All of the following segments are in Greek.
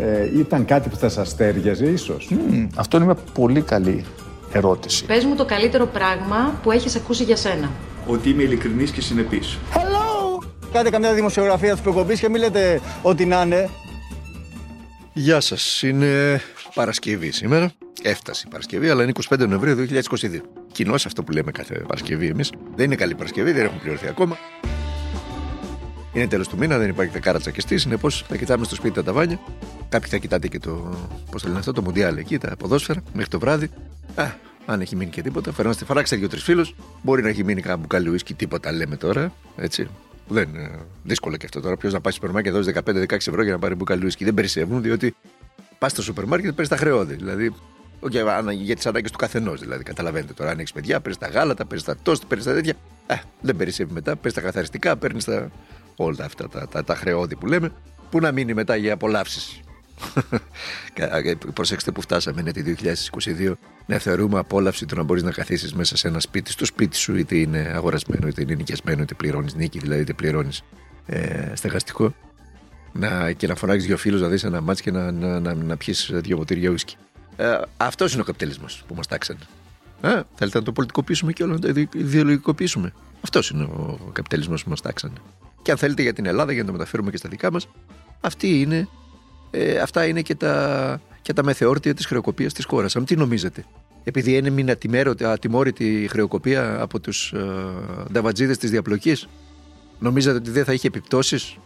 ε, ήταν κάτι που θα σας τέριαζε ίσως. Αυτό είναι μια πολύ καλή ερώτηση. Πες μου το καλύτερο πράγμα που έχεις ακούσει για σένα. Ότι είμαι ειλικρινής και συνεπής. Κάντε καμιά δημοσιογραφία τη προκοπή και μην λέτε ότι να είναι. Γεια σας. Είναι Παρασκευή σήμερα. Έφτασε η Παρασκευή, αλλά είναι 25 Νοεμβρίου 2022. Κοινώ αυτό που λέμε κάθε Παρασκευή εμείς. Δεν είναι καλή Παρασκευή, δεν έχουμε πληρωθεί ακόμα. Είναι τέλος του μήνα, δεν υπάρχει δεκάρα τσακιστής. Συνεπώς θα κοιτάμε στο σπίτι τα ταβάνια. Κάποιοι θα κοιτάτε και το. Πώς το λένε αυτό, το Μουντιάλ εκεί, τα ποδόσφαιρα, μέχρι το βράδυ. Α, αν έχει μείνει και τίποτα, περνάστε, φωνάξτε δύο-τρεις φίλους. Μπορεί να έχει μείνει κανένα μπουκάλι ουίσκι, τίποτα λέμε τώρα. Έτσι. Δεν είναι δύσκολο και αυτό τώρα. Ποιος να πάει στο σούπερ μάρκετ και δώσει 15-16 ευρώ για να πάρει μπουκάλι ουίσκι. Δεν περισσεύουν, διότι πας στο σούπερ μάρκετ παίρνεις τα χρειώδη. Δηλαδή, okay, ανα- για τις ανάγκες του καθενός. Δηλαδή, καταλαβαίνετε τώρα, αν έχεις παιδιά, παίρνεις τα γάλατα, παίρνεις τα τοστ, παίρνεις τα τέτοια. Α, δεν περισσεύει μετά, παίρνει τα καθαριστικά, παίρνεις τα... όλα αυτά τα, τα, τα χρεώδη που λέμε. Πού να μείνει μετά για απολαύσεις. Προσέξτε που φτάσαμε, είναι τη 2022. Να θεωρούμε απόλαυση το να μπορείς να καθίσεις μέσα σε ένα σπίτι, στο σπίτι σου, είτε είναι αγορασμένο, είτε είναι νοικιασμένο, είτε πληρώνεις νίκη, δηλαδή είτε πληρώνεις ε, στεγαστικό. Να, και να φωνάξεις δύο φίλους να δεις ένα μάτς και να, να, να, να πιεις δύο ποτήρια ουίσκι. Ε, Αυτός είναι ο καπιταλισμός που μας τάξανε. Ε, θέλετε να το πολιτικοποιήσουμε και όλο να το ιδε- ιδεολογικοποιήσουμε. Αυτός είναι ο καπιταλισμός που μας τάξανε. Και αν θέλετε για την Ελλάδα, για να το μεταφέρουμε και στα δικά μας, αυτή είναι, ε, αυτά είναι και τα, και τα μεθεόρτια της χρεοκοπίας της χώρας. Αν τι νομίζετε, επειδή είναι μια ατιμέρωτη- ατιμόρυτη χρεοκοπία από τους ε, νταβατζίδες της διαπλοκής, νομίζατε ότι δεν θα είχε επιπτώσεις;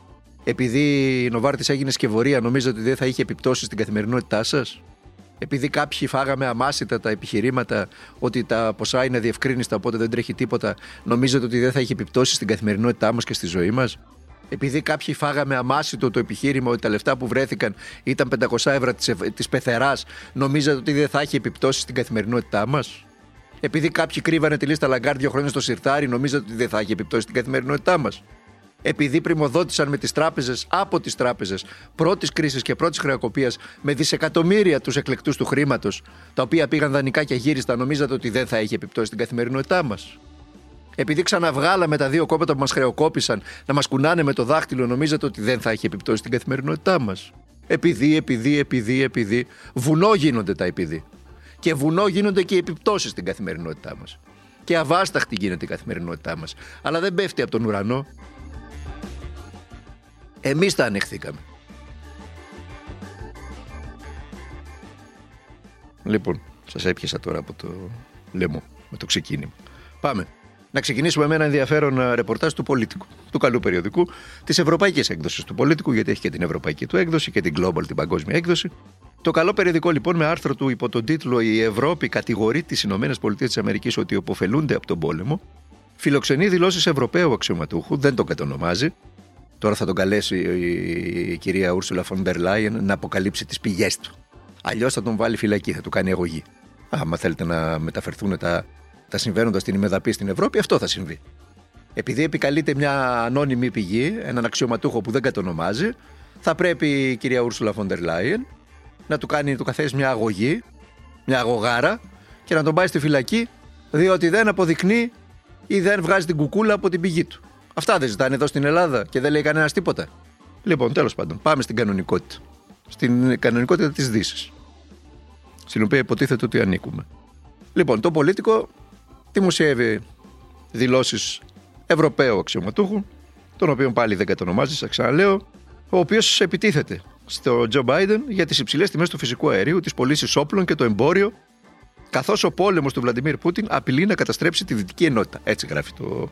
Επειδή η Νοβάρτης έγινε σκευωρία, νομίζατε ότι δεν θα είχε επιπτώσεις στην καθημερινότητά σας; Επειδή κάποιοι φάγαμε αμάσητα τα επιχειρήματα ότι τα ποσά είναι αδιευκρίνιστα, οπότε δεν τρέχει τίποτα, νομίζετε ότι δεν θα είχε επιπτώσεις στην καθημερινότητά μας και στη ζωή μας; Επειδή κάποιοι φάγαμε αμάσητο το επιχείρημα ότι τα λεφτά που βρέθηκαν ήταν 500 ευρώ της της πεθεράς, νομίζατε ότι δεν θα έχει επιπτώσεις στην καθημερινότητά μας; Επειδή κάποιοι κρύβανε τη λίστα Λαγκάρντ δύο χρόνια στο συρτάρι, νομίζατε ότι δεν θα έχει επιπτώσεις στην καθημερινότητά μας; Επειδή πριμοδότησαν με τις τράπεζες, από τις τράπεζες πρώτης κρίσης και πρώτης χρεοκοπίας με δισεκατομμύρια τους εκλεκτούς του χρήματος, τα οποία πήγαν δανεικά και γύριστα, νομίζατε ότι δεν θα έχει επιπτώσεις στην καθημερινότητά μας; Επειδή ξαναβγάλαμε τα δύο κόμματα που μας χρεοκόπησαν να μας κουνάνε με το δάχτυλο, νομίζατε ότι δεν θα έχει επιπτώσεις στην καθημερινότητά μας. Επειδή, επειδή, επειδή, επειδή. Βουνό γίνονται τα επειδή. Και βουνό γίνονται και οι επιπτώσεις στην καθημερινότητά μας. Και αβάσταχτη γίνεται η καθημερινότητά μας. Αλλά δεν πέφτει από τον ουρανό. Εμείς τα ανεχθήκαμε. Λοιπόν, σας έπιασα τώρα από το λαιμό με το ξεκίνημα. Πάμε. Να ξεκινήσουμε με ένα ενδιαφέρον ε, ρεπορτάζ του Πολίτικου, του καλού περιοδικού, της ευρωπαϊκής έκδοσης του Πολίτικου, γιατί έχει και την ευρωπαϊκή του έκδοση και την Global, την παγκόσμια έκδοση. Το καλό περιοδικό λοιπόν με άρθρο του υπό τον τίτλο Η Ευρώπη κατηγορεί τις ΗΠΑ ότι υποφελούνται από τον πόλεμο, φιλοξενεί δηλώσεις Ευρωπαίου αξιωματούχου, δεν τον κατονομάζει. Τώρα θα τον καλέσει η κυρία Ούρσουλα Φοντερ Λάιεν να αποκαλύψει τις πηγές του. Αλλιώς θα τον βάλει φυλακή, θα του κάνει αγωγή. Άμα θέλετε να μεταφερθούν τα, τα συμβαίνοντα στην ημεδαπή στην Ευρώπη, αυτό θα συμβεί. Επειδή επικαλείται μια ανώνυμη πηγή, έναν αξιωματούχο που δεν κατονομάζει, θα πρέπει η κυρία Ούρσουλα Φοντερ Λάιεν να του κάνει του καθένα μια αγωγή, μια αγωγάρα και να τον πάει στη φυλακή, διότι δεν αποδεικνύει ή δεν βγάζει την κουκούλα από την πηγή του. Αυτά δεν ζητάνε εδώ στην Ελλάδα και δεν λέει κανένας τίποτα. Λοιπόν, τέλος πάντων, πάμε στην κανονικότητα. Στην κανονικότητα της Δύσης. Στην οποία υποτίθεται ότι ανήκουμε. Λοιπόν, το πολίτικο δημοσιεύει δηλώσεις Ευρωπαίου αξιωματούχου, τον οποίο πάλι δεν κατονομάζεις, σα ξαναλέω, ο οποίος επιτίθεται στο Τζο Μπάιντεν για τις υψηλές τιμές του φυσικού αερίου, τις πωλήσεις όπλων και το εμπόριο Καθώς ο πόλεμος του Βλαντιμίρ Πούτιν απειλεί να καταστρέψει τη δυτική ενότητα. Έτσι γράφει το,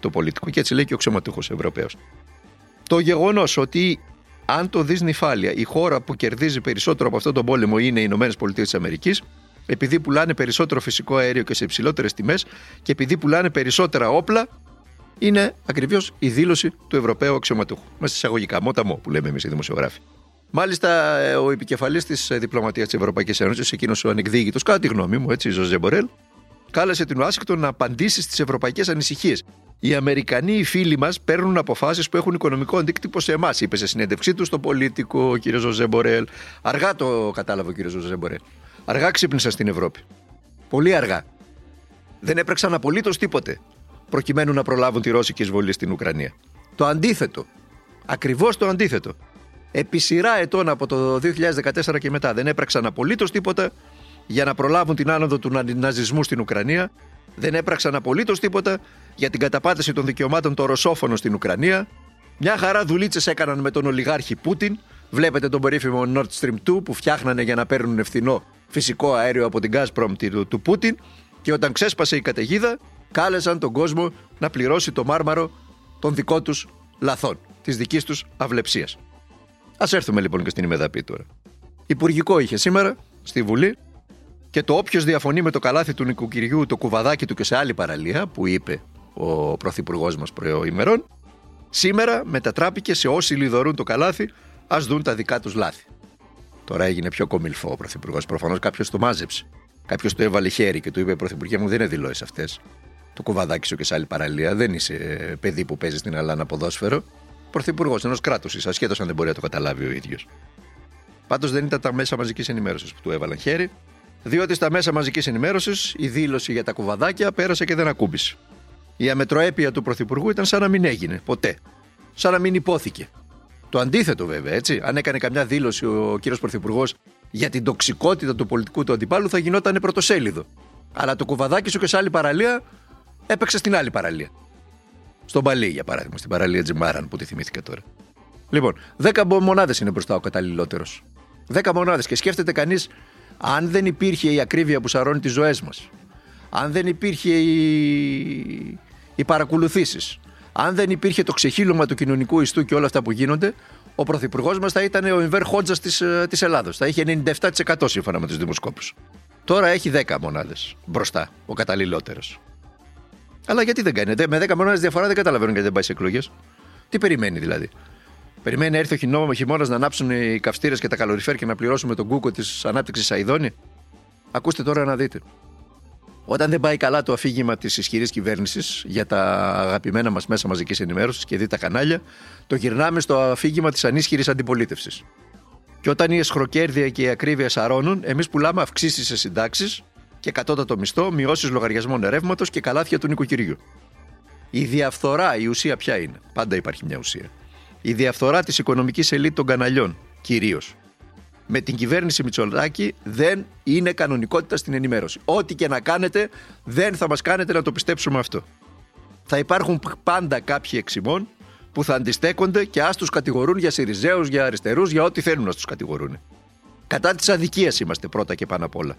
το πολιτικό και έτσι λέει και ο ξεματούχο Ευρωπαίος. Το γεγονός ότι αν το δεις νυφάλια, η χώρα που κερδίζει περισσότερο από αυτόν τον πόλεμο είναι οι Ηνωμένες Πολιτείες της Αμερικής, επειδή πουλάνε περισσότερο φυσικό αέριο και σε υψηλότερες τιμές και επειδή πουλάνε περισσότερα όπλα, είναι ακριβώς η δήλωση του Ευρωπαίου αξιωματούχου. Μέσα εισαγωγικά, μόταμο που λέμε εμείς οι δημοσιογράφοι. Μάλιστα, ε, ο επικεφαλής της διπλωματίας της Ευρωπαϊκής Ένωσης, εκείνος ο ανεκδιήγητος, κατά τη γνώμη μου, έτσι, Ζωζέ Μπορέλ, κάλεσε την Ουάσιγκτον να απαντήσει στις ευρωπαϊκές ανησυχίες. Οι Αμερικανοί, οι φίλοι μας, παίρνουν αποφάσεις που έχουν οικονομικό αντίκτυπο σε εμάς, είπε σε συνέντευξή του στο Politico ο κ. Ζωζέ Μπορέλ. Αργά το κατάλαβε ο κ. Ζωζέ Μπορέλ. Αργά ξύπνησαν στην Ευρώπη. Πολύ αργά. Δεν έπραξαν απολύτως τίποτε προκειμένου να προλάβουν τη ρώσικη εισβολή στην Ουκρανία. Το αντίθετο. Ακριβώς το αντίθετο. Επί σειρά ετών από το 2014 και μετά δεν έπραξαν απολύτως τίποτα για να προλάβουν την άνοδο του ναζισμού στην Ουκρανία. Δεν έπραξαν απολύτως τίποτα για την καταπάτηση των δικαιωμάτων των Ρωσόφωνων στην Ουκρανία. Μια χαρά δουλίτσες έκαναν με τον ολιγάρχη Πούτιν. Βλέπετε τον περίφημο Nord Stream 2 που φτιάχνανε για να παίρνουν φθηνό φυσικό αέριο από την Gazprom του, του Πούτιν. Και όταν ξέσπασε η καταιγίδα, κάλεσαν τον κόσμο να πληρώσει το μάρμαρο των δικών τους λαθών, της δικής τους αυλεψίας. Α έρθουμε λοιπόν και στην ημεδαπή τώρα. Υπουργικό είχε σήμερα στη Βουλή και το όποιος διαφωνεί με το καλάθι του νοικοκυριού, το κουβαδάκι του και σε άλλη παραλία που είπε ο πρωθυπουργός μας προημερών, σήμερα μετατράπηκε σε όσοι λιδωρούν το καλάθι, ας δουν τα δικά τους λάθη. Τώρα έγινε πιο κομιλφό ο πρωθυπουργός. Προφανώς κάποιος το μάζεψε. Κάποιος το έβαλε χέρι και του είπε: Πρωθυπουργέ μου, δεν είναι δηλώσεις αυτές. Το κουβαδάκι σου και σε άλλη παραλία. Δεν είσαι παιδί που παίζεις στην Αλάνα ποδόσφαιρο πρωθυπουργός ενός κράτους, ασχέτως αν δεν μπορεί να το καταλάβει ο ίδιος. Πάντως δεν ήταν τα μέσα μαζικής ενημέρωσης που του έβαλαν χέρι, διότι στα μέσα μαζικής ενημέρωσης η δήλωση για τα κουβαδάκια πέρασε και δεν ακούμπησε. Η αμετροέπεια του πρωθυπουργού ήταν σαν να μην έγινε ποτέ. Σαν να μην υπόθηκε. Το αντίθετο βέβαια, έτσι. Αν έκανε καμιά δήλωση ο κύριος Πρωθυπουργός για την τοξικότητα του πολιτικού του αντιπάλου, θα γινόταν πρωτοσέλιδο. Αλλά το κουβαδάκι σου και σε άλλη παραλία έπαιξε στην άλλη παραλία. Στον Παλί, για παράδειγμα, στην παραλία Τζιμάραν που τη θυμήθηκα τώρα. Λοιπόν, 10 μονάδες είναι μπροστά ο καταλληλότερος. 10 μονάδες. Και σκέφτεται κανείς, αν δεν υπήρχε η ακρίβεια που σαρώνει τις ζωές μας, αν δεν υπήρχε οι, οι παρακολουθήσεις, αν δεν υπήρχε το ξεχύλωμα του κοινωνικού ιστού και όλα αυτά που γίνονται, ο πρωθυπουργός μας θα ήταν ο Ινβέρ Χότζα της της ε, Ελλάδος. Θα είχε 97% σύμφωνα με τους δημοσκόπους. Τώρα έχει 10 μονάδες μπροστά, ο καταλληλότερος. Αλλά γιατί δεν κάνει; Με 10 μονάδες διαφορά δεν καταλαβαίνω γιατί δεν πάει σε εκλογές. Τι περιμένει δηλαδή; Περιμένει να έρθει ο χειμώνα να ανάψουν οι καυστήρες και τα καλοριφέρ και να πληρώσουμε τον κούκο της ανάπτυξης Αιδόνη. Ακούστε τώρα να δείτε. Όταν δεν πάει καλά το αφήγημα της ισχυρής κυβέρνησης για τα αγαπημένα μας μέσα μαζικής ενημέρωσης και δει τα κανάλια, το γυρνάμε στο αφήγημα της ανίσχυρης αντιπολίτευσης. Και όταν η εσχροκέρδεια και η ακρίβεια σαρώνουν, εμείς πουλάμε αυξήσεις σε συντάξεις και κατώτατο μισθό, μειώσεις λογαριασμών ρεύματο και καλάθια του νοικοκυριού. Η διαφθορά, η ουσία ποια είναι; Πάντα υπάρχει μια ουσία. Η διαφθορά της οικονομικής ελίτ των καναλιών, κυρίως. Με την κυβέρνηση Μητσολάκη δεν είναι κανονικότητα στην ενημέρωση. Ό,τι και να κάνετε, δεν θα μας κάνετε να το πιστέψουμε αυτό. Θα υπάρχουν πάντα κάποιοι εξημών που θα αντιστέκονται και ας τους κατηγορούν για Σιριζέους, για αριστερούς, για ό,τι θέλουν να τους κατηγορούν. Κατά της αδικίας είμαστε πρώτα και πάνω απ' όλα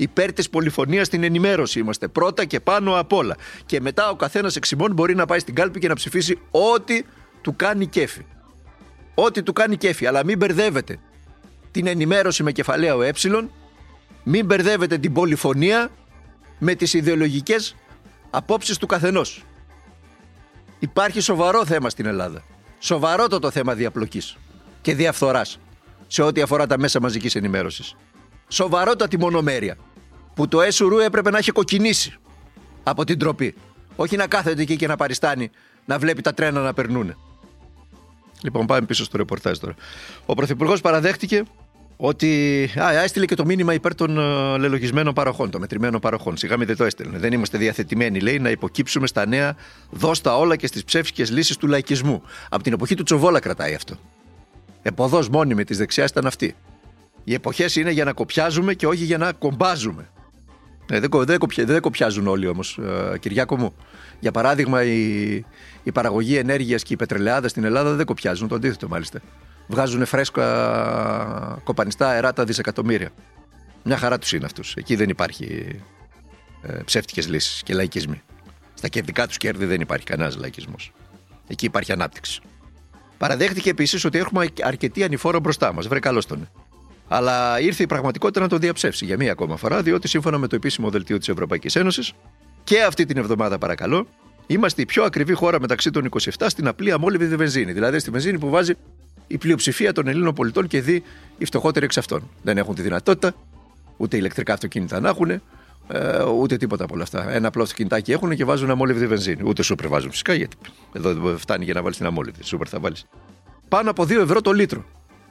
υπέρ της πολυφωνίας στην ενημέρωση είμαστε. Πρώτα και πάνω απ' όλα. Και μετά ο καθένας εξημών μπορεί να πάει στην κάλπη και να ψηφίσει ό,τι του κάνει κέφι. Ό,τι του κάνει κέφι. Αλλά μην μπερδεύετε την ενημέρωση με κεφαλαίο ε, μην μπερδεύετε την πολυφωνία με τις ιδεολογικές απόψεις του καθενός. Υπάρχει σοβαρό θέμα στην Ελλάδα. Σοβαρότατο θέμα διαπλοκής και διαφθοράς σε ό,τι αφορά τα μέσα μαζικής ενημέρωσης. Σοβαρότατη μονομέρεια που το έσουρου έπρεπε να έχει κοκκινήσει από την τροπή. Όχι να κάθεται εκεί και να παριστάνει, να βλέπει τα τρένα να περνούν. Λοιπόν, πάμε πίσω στο ρεπορτάζ τώρα. Ο Πρωθυπουργός παραδέχτηκε ότι α, έστειλε και το μήνυμα υπέρ των uh, λελογισμένων παροχών, των μετρημένων παροχών. Σιγά μην δεν το έστελνε. Δεν είμαστε διαθετημένοι, λέει, να υποκύψουμε στα νέα δώστα όλα και στις ψεύτικε λύσεις του λαϊκισμού. Από την εποχή του Τσοβόλα κρατάει αυτό. Εποδός μόνιμη της δεξιάς ήταν αυτή. Οι εποχές είναι για να κοπιάζουμε και όχι για να κομπάζουμε. Ε, δεν, δεν, δεν κοπιάζουν όλοι όμως, ε, Κυριάκο μου. Για παράδειγμα, η, η παραγωγή ενέργειας και οι πετρελαιάδες στην Ελλάδα δεν κοπιάζουν. Το αντίθετο, μάλιστα. Βγάζουν φρέσκα κοπανιστά αερά τα δισεκατομμύρια. Μια χαρά τους είναι αυτούς. Εκεί δεν υπάρχει ε, ψεύτικες λύσεις και λαϊκισμοί. Στα κερδικά τους κέρδη δεν υπάρχει κανένας λαϊκισμός. Εκεί υπάρχει ανάπτυξη. Παραδέχτηκε επίσης ότι έχουμε αρκετή ανηφόρο μπροστά μας. Βρε, καλώς τον. Αλλά ήρθε η πραγματικότητα να το διαψεύσει για μία ακόμα φορά, διότι σύμφωνα με το επίσημο δελτίο της Ευρωπαϊκής Ένωσης, και αυτή την εβδομάδα παρακαλώ, είμαστε η πιο ακριβή χώρα μεταξύ των 27 στην απλή αμόλυβη βενζίνη. Δηλαδή στη βενζίνη που βάζει η πλειοψηφία των Ελλήνων πολιτών και δει οι φτωχότεροι εξ αυτών. Δεν έχουν τη δυνατότητα ούτε ηλεκτρικά αυτοκίνητα να έχουν, ε, ούτε τίποτα από όλα αυτά. Ένα απλό αυτοκινητάκι έχουν και βάζουν αμόλυβη βενζίνη. Ούτε σούπερ βάζουν φυσικά, γιατί εδώ φτάνει για να βάλεις την αμόλυβη. Σούπερ θα βάλεις. Πάνω από 2 ευρώ το λίτρο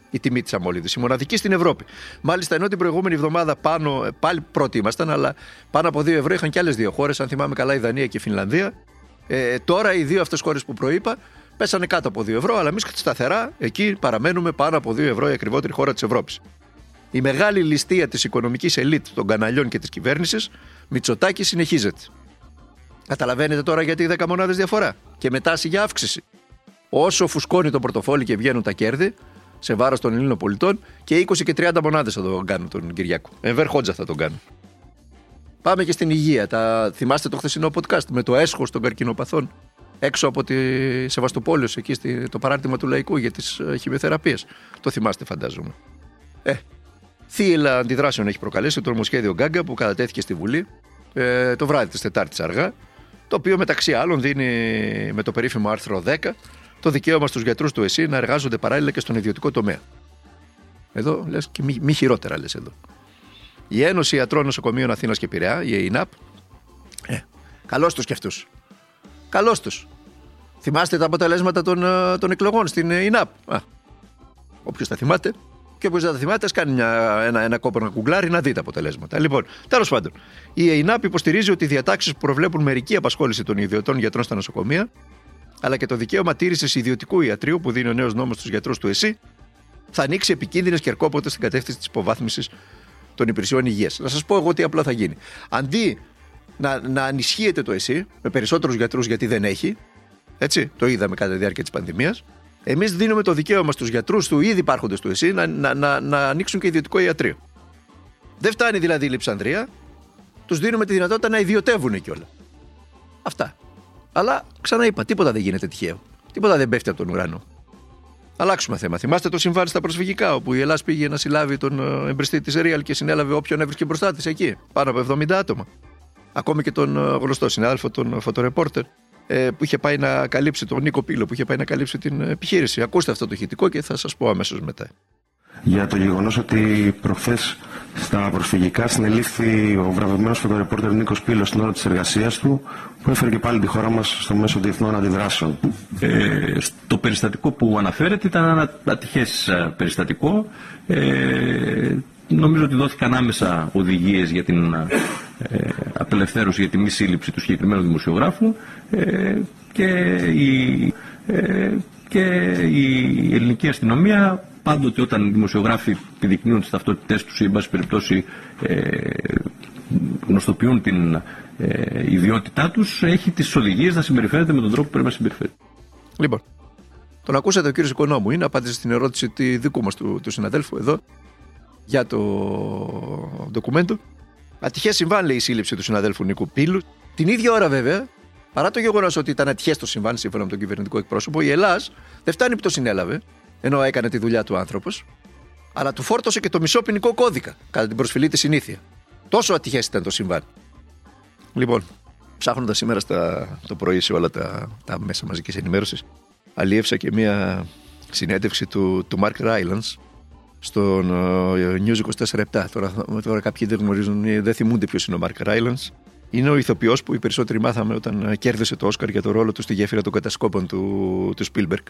η τιμή της αμόλυβη. Η μοναδική στην Ευρώπη. Μάλιστα, ενώ την προηγούμενη εβδομάδα πάνω, ε, πάλι πρώτοι ήμασταν, αλλά πάνω από 2 ευρώ είχαν και άλλες δύο χώρες, αν θυμάμαι καλά, η Δανία και η Φινλανδία. Ε, τώρα οι δύο αυτές χώρες που προείπα πέσανε κάτω από 2 ευρώ, αλλά εμείς σταθερά εκεί παραμένουμε πάνω από 2 ευρώ η ακριβότερη χώρα της Ευρώπης. Η μεγάλη ληστεία της οικονομικής ελίτ των καναλιών και της κυβέρνησης, Μητσοτάκη, συνεχίζεται. Καταλαβαίνετε τώρα γιατί 10 μονάδες διαφορά και μετάση για αύξηση. Όσο φουσκώνει το πορτοφόλι και βγαίνουν τα κέρδη, σε βάρος των Ελλήνων πολιτών και 20 και 30 μονάδες θα τον κάνουν τον Κυριακό. Εμβέρ Χότζα θα τον κάνουν. Πάμε και στην υγεία. Τα... Θυμάστε το χθεσινό podcast με το έσχος των καρκινοπαθών έξω από τη Σεβαστοπόλεως, εκεί στη... το παράρτημα του Λαϊκού για τις ε, χημειοθεραπείε. Το θυμάστε, φαντάζομαι. Ε, θύελα αντιδράσεων έχει προκαλέσει το νομοσχέδιο Γκάγκα που κατατέθηκε στη Βουλή ε, το βράδυ της Τετάρτης αργά. Το οποίο μεταξύ άλλων δίνει με το περίφημο άρθρο 10 το δικαίωμα στους γιατρούς του ΕΣΥ να εργάζονται παράλληλα και στον ιδιωτικό τομέα. Εδώ λες και μη, μη χειρότερα λες εδώ. Η Ένωση Ιατρών Νοσοκομείων Αθήνας και Πειραιά, η ΕΙΝΑΠ, ε, καλώς τους και αυτούς. Καλώς τους. Θυμάστε τα αποτελέσματα των, ε, των εκλογών στην ΕΙΝΑΠ. Όποιος τα θυμάται, και όποιος δεν τα θυμάται, κάνει μια, ένα, ένα κόπο να κουγκλάρει να δει τα αποτελέσματα. Λοιπόν, τέλος πάντων, η ΕΙΝΑΠ υποστηρίζει ότι οι διατάξεις που προβλέπουν μερική απασχόληση των ιδιωτών γιατρών στα νοσοκομεία αλλά και το δικαίωμα τήρησης ιδιωτικού ιατρίου που δίνει ο νέος νόμος στους γιατρούς του ΕΣΥ, θα ανοίξει επικίνδυνες κερκόπότε στην κατεύθυνση της υποβάθμισης των υπηρεσιών υγείας. Να σας πω εγώ τι απλά θα γίνει. Αντί να, να ανισχύεται το ΕΣΥ με περισσότερους γιατρούς γιατί δεν έχει, έτσι, το είδαμε κατά τη διάρκεια της πανδημίας, εμείς δίνουμε το δικαίωμα στους γιατρούς του ήδη υπάρχοντες του ΕΣΥ να, να, να, να ανοίξουν και ιδιωτικό ιατρείο. Δεν φτάνει δηλαδή η λειψανδρία, τους δίνουμε τη δυνατότητα να ιδιωτεύουν κιόλας. Αυτά. Αλλά ξαναείπα, τίποτα δεν γίνεται τυχαίο. Τίποτα δεν πέφτει από τον ουρανό. Αλλάξουμε θέμα. Θυμάστε το συμβάν στα προσφυγικά, όπου η Ελλάδα πήγε να συλλάβει τον ε, εμπριστή της Real και συνέλαβε όποιον έβρισκε μπροστά της εκεί. Πάνω από 70 άτομα. Ακόμη και τον ε, γνωστό συνάδελφο, τον φωτορεπόρτερ, ε, που είχε πάει να καλύψει, τον Νίκο Πύλο, που είχε πάει να καλύψει την επιχείρηση. Ακούστε αυτό το ηχητικό και θα σας πω αμέσως μετά για το γεγονός ότι προχθές στα προσφυγικά συνελήφθη ο βραβευμένος φωτορεπόρτερ Νίκος Πύλος στην ώρα της εργασίας του που έφερε και πάλι τη χώρα μας στο μέσο διεθνών αντιδράσεων. Ε, το περιστατικό που αναφέρεται ήταν ένα ατυχές ε, περιστατικό. Ε, νομίζω ότι δόθηκαν άμεσα οδηγίες για την ε, απελευθέρωση για τη μη σύλληψη του συγκεκριμένου δημοσιογράφου ε, και η, ε, και η ελληνική αστυνομία πάντοτε όταν οι δημοσιογράφοι επιδεικνύουν τις ταυτότητές τους ή, εν πάση περιπτώσει, ε, γνωστοποιούν την ε, ιδιότητά τους, έχει τις οδηγίες να συμπεριφέρεται με τον τρόπο που πρέπει να συμπεριφέρεται. Λοιπόν, τον ακούσατε ο κύριος Οικονόμου. Είναι απάντηση στην ερώτηση του δικού μας του, του συναδέλφου εδώ για το ντοκουμέντο. Ατυχές συμβάν, λέει η σύλληψη του συναδέλφου Νίκου Πύλου. Την ίδια ώρα, βέβαια, παρά το γεγονός ότι ήταν ατυχές το συμβάν, σύμφωνα με τον κυβερνητικό εκπρόσωπο, η Ελλάδα δεν φτάνει που το συνέλαβε, ενώ έκανε τη δουλειά του άνθρωπος, αλλά του φόρτωσε και το μισό ποινικό κώδικα κατά την προσφυλή της συνήθεια. Τόσο ατυχές ήταν το συμβάν. Λοιπόν, ψάχνοντας σήμερα στα, το πρωί σε όλα τα, τα μέσα μαζικής ενημέρωσης, αλλιεύσα και μία συνέντευξη του, του Mark Rylance στον uh, News 24-7. Τώρα, τώρα κάποιοι δεν γνωρίζουν, δεν θυμούνται ποιος είναι ο Mark Rylance. Είναι ο ηθοποιός που οι περισσότεροι μάθαμε όταν κέρδισε το Όσκαρ για το ρόλο του στη γέφυρα των κατασκόπων του, του Spielberg.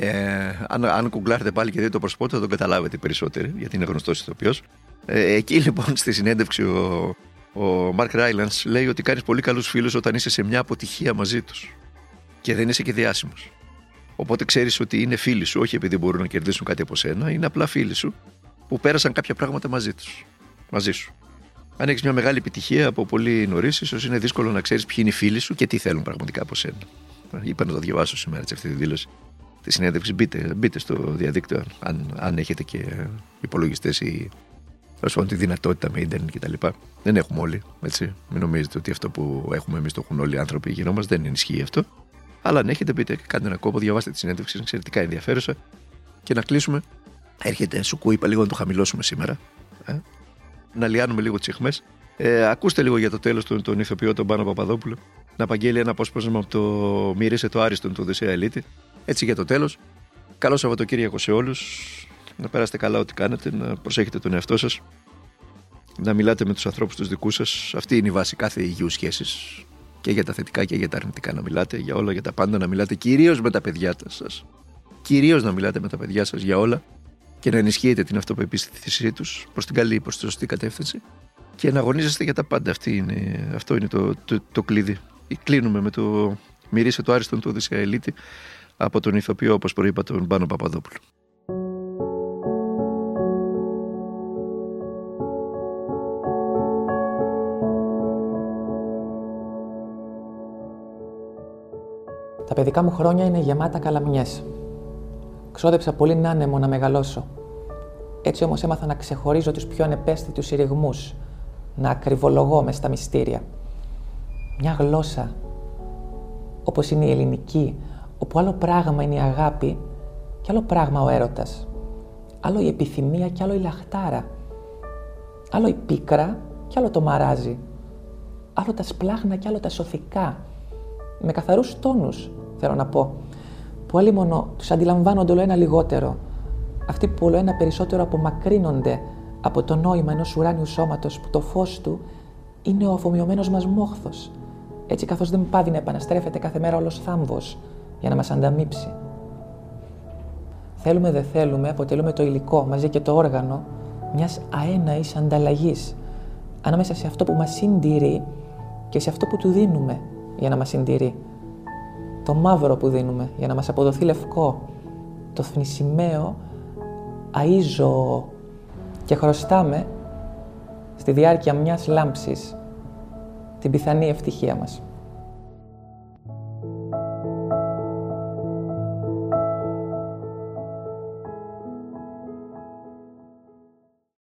Ε, αν, αν κουγκλάρετε πάλι και δείτε το πρόσωπό του, θα τον καταλάβετε περισσότερο, γιατί είναι γνωστός ηθοποιός. Ε, εκεί λοιπόν στη συνέντευξη ο, ο Μαρκ Ράιλαντ λέει ότι κάνεις πολύ καλούς φίλους όταν είσαι σε μια αποτυχία μαζί τους. Και δεν είσαι και διάσημος. Οπότε ξέρεις ότι είναι φίλοι σου, όχι επειδή μπορούν να κερδίσουν κάτι από σένα, είναι απλά φίλοι σου που πέρασαν κάποια πράγματα μαζί τους. Μαζί σου. Αν έχεις μια μεγάλη επιτυχία από πολύ νωρίς, ίσως είναι δύσκολο να ξέρεις ποιοι είναι οι φίλοι σου και τι θέλουν πραγματικά από σένα. Είπα να το διαβάσω σήμερα αυτή τη δήλωση τη συνέντευξη. Μπείτε, μπείτε στο διαδίκτυο αν, αν έχετε και υπολογιστές ή τέλος πάντων τη δυνατότητα με ίντερνετ κτλ. Δεν έχουμε όλοι. Έτσι. Μην νομίζετε ότι αυτό που έχουμε εμείς το έχουν όλοι οι άνθρωποι γύρω μας. Δεν ενισχύει αυτό. Αλλά αν έχετε, πείτε, κάντε ένα κόπο, διαβάστε τη συνέντευξη, είναι εξαιρετικά ενδιαφέρουσα. Και να κλείσουμε. Έρχεται σουκού, είπα λίγο να το χαμηλώσουμε σήμερα. Ε; Να λιάνουμε λίγο τις αιχμές. Ε, ακούστε λίγο για το τέλος τον, τον ηθοποιό τον Πάνο Παπαδόπουλο. Να απαγγέλει ένα απόσπασμα από το Μύρισε το Άριστον του Οδυσσέα Ελίτη. Έτσι για το τέλος. Καλό Σαββατοκύριακο σε όλους. Να περάσετε καλά ό,τι κάνετε, να προσέχετε τον εαυτό σας. Να μιλάτε με τους ανθρώπους τους δικούς σας. Αυτή είναι η βάση κάθε υγιούς σχέσης. Και για τα θετικά και για τα αρνητικά να μιλάτε. Για όλα, για τα πάντα να μιλάτε. Κυρίως με τα παιδιά σας. Κυρίως να μιλάτε με τα παιδιά σας για όλα. Και να ενισχύετε την αυτοπεποίθησή τους προς την καλή, προς τη σωστή κατεύθυνση. Και να αγωνίζεστε για τα πάντα. Αυτή είναι, αυτό είναι το, το, το κλειδί. Κλείνουμε με το Μυρίσε το Άριστον του Οδυσσέα Ελίτη από τον ηθοποιό, όπως προείπα, τον Πάνο Παπαδόπουλο. Τα παιδικά μου χρόνια είναι γεμάτα καλαμιές. Ξόδεψα πολύ άνεμο να μεγαλώσω. Έτσι όμως έμαθα να ξεχωρίζω τους πιο ανεπαίσθητους συρριγμούς, να ακριβολογώ μες στα μυστήρια. Μια γλώσσα, όπως είναι η ελληνική, όπου άλλο πράγμα είναι η αγάπη και άλλο πράγμα ο έρωτας. Άλλο η επιθυμία και άλλο η λαχτάρα. Άλλο η πίκρα και άλλο το μαράζι. Άλλο τα σπλάχνα και άλλο τα σωθικά. Με καθαρούς τόνους, θέλω να πω. Που άλλοι μόνο τους αντιλαμβάνονται όλο ένα λιγότερο. Αυτοί που όλο ένα περισσότερο απομακρύνονται από το νόημα ενός ουράνιου σώματος που το φως του είναι ο αφομοιωμένος μας μόχθος. Έτσι καθώς δεν πάβει να επαναστρέφεται κάθε μέρα όλος θάμβος για να μας ανταμείψει. Θέλουμε δεν θέλουμε, αποτελούμε το υλικό μαζί και το όργανο μιας αέναης ανταλλαγής ανάμεσα σε αυτό που μας συντηρεί και σε αυτό που του δίνουμε για να μας συντηρεί. Το μαύρο που δίνουμε για να μας αποδοθεί λευκό. Το θνησιμαίο, αΐζω και χρωστάμε στη διάρκεια μιας λάμψης την πιθανή ευτυχία μας.